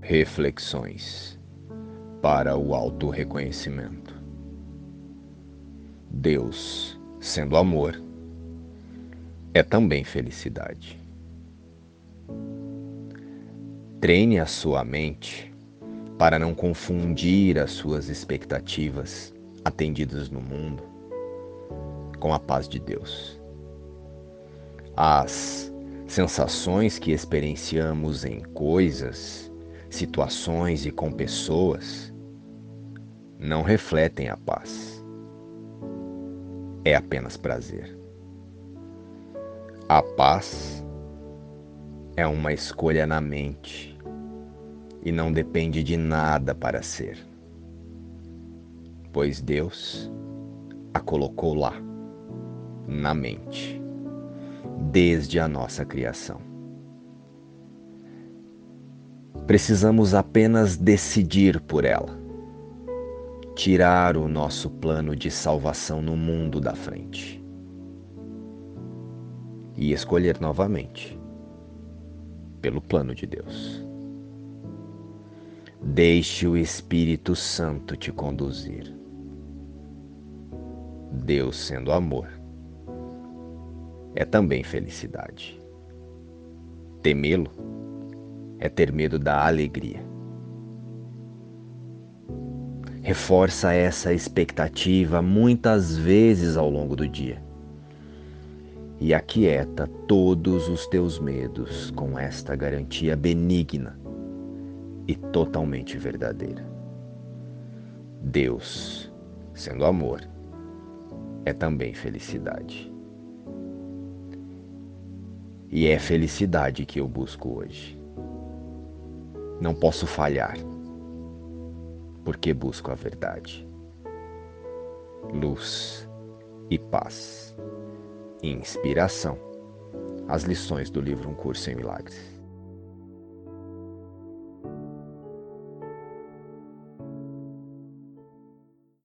Reflexões para o auto-reconhecimento. Deus, sendo amor, é também felicidade. Treine a sua mente para não confundir as suas expectativas atendidas no mundo com a paz de Deus. As sensações que experienciamos em coisas, situações e com pessoas não refletem a paz. É apenas prazer. A paz é uma escolha na mente e não depende de nada para ser, pois Deus a colocou lá, na mente desde a nossa criação. Precisamos apenas decidir por ela, tirar o nosso plano de salvação no mundo da frente e escolher novamente pelo plano de Deus. Deixe o Espírito Santo te conduzir. Deus sendo amor é também felicidade. Temê-lo é ter medo da alegria. Reforça essa expectativa muitas vezes ao longo do dia e aquieta todos os teus medos com esta garantia benigna e totalmente verdadeira. Deus, sendo amor, é também felicidade. E é felicidade que eu busco hoje. Não posso falhar, porque busco a verdade, luz e paz, inspiração. As lições do livro Um Curso em Milagres.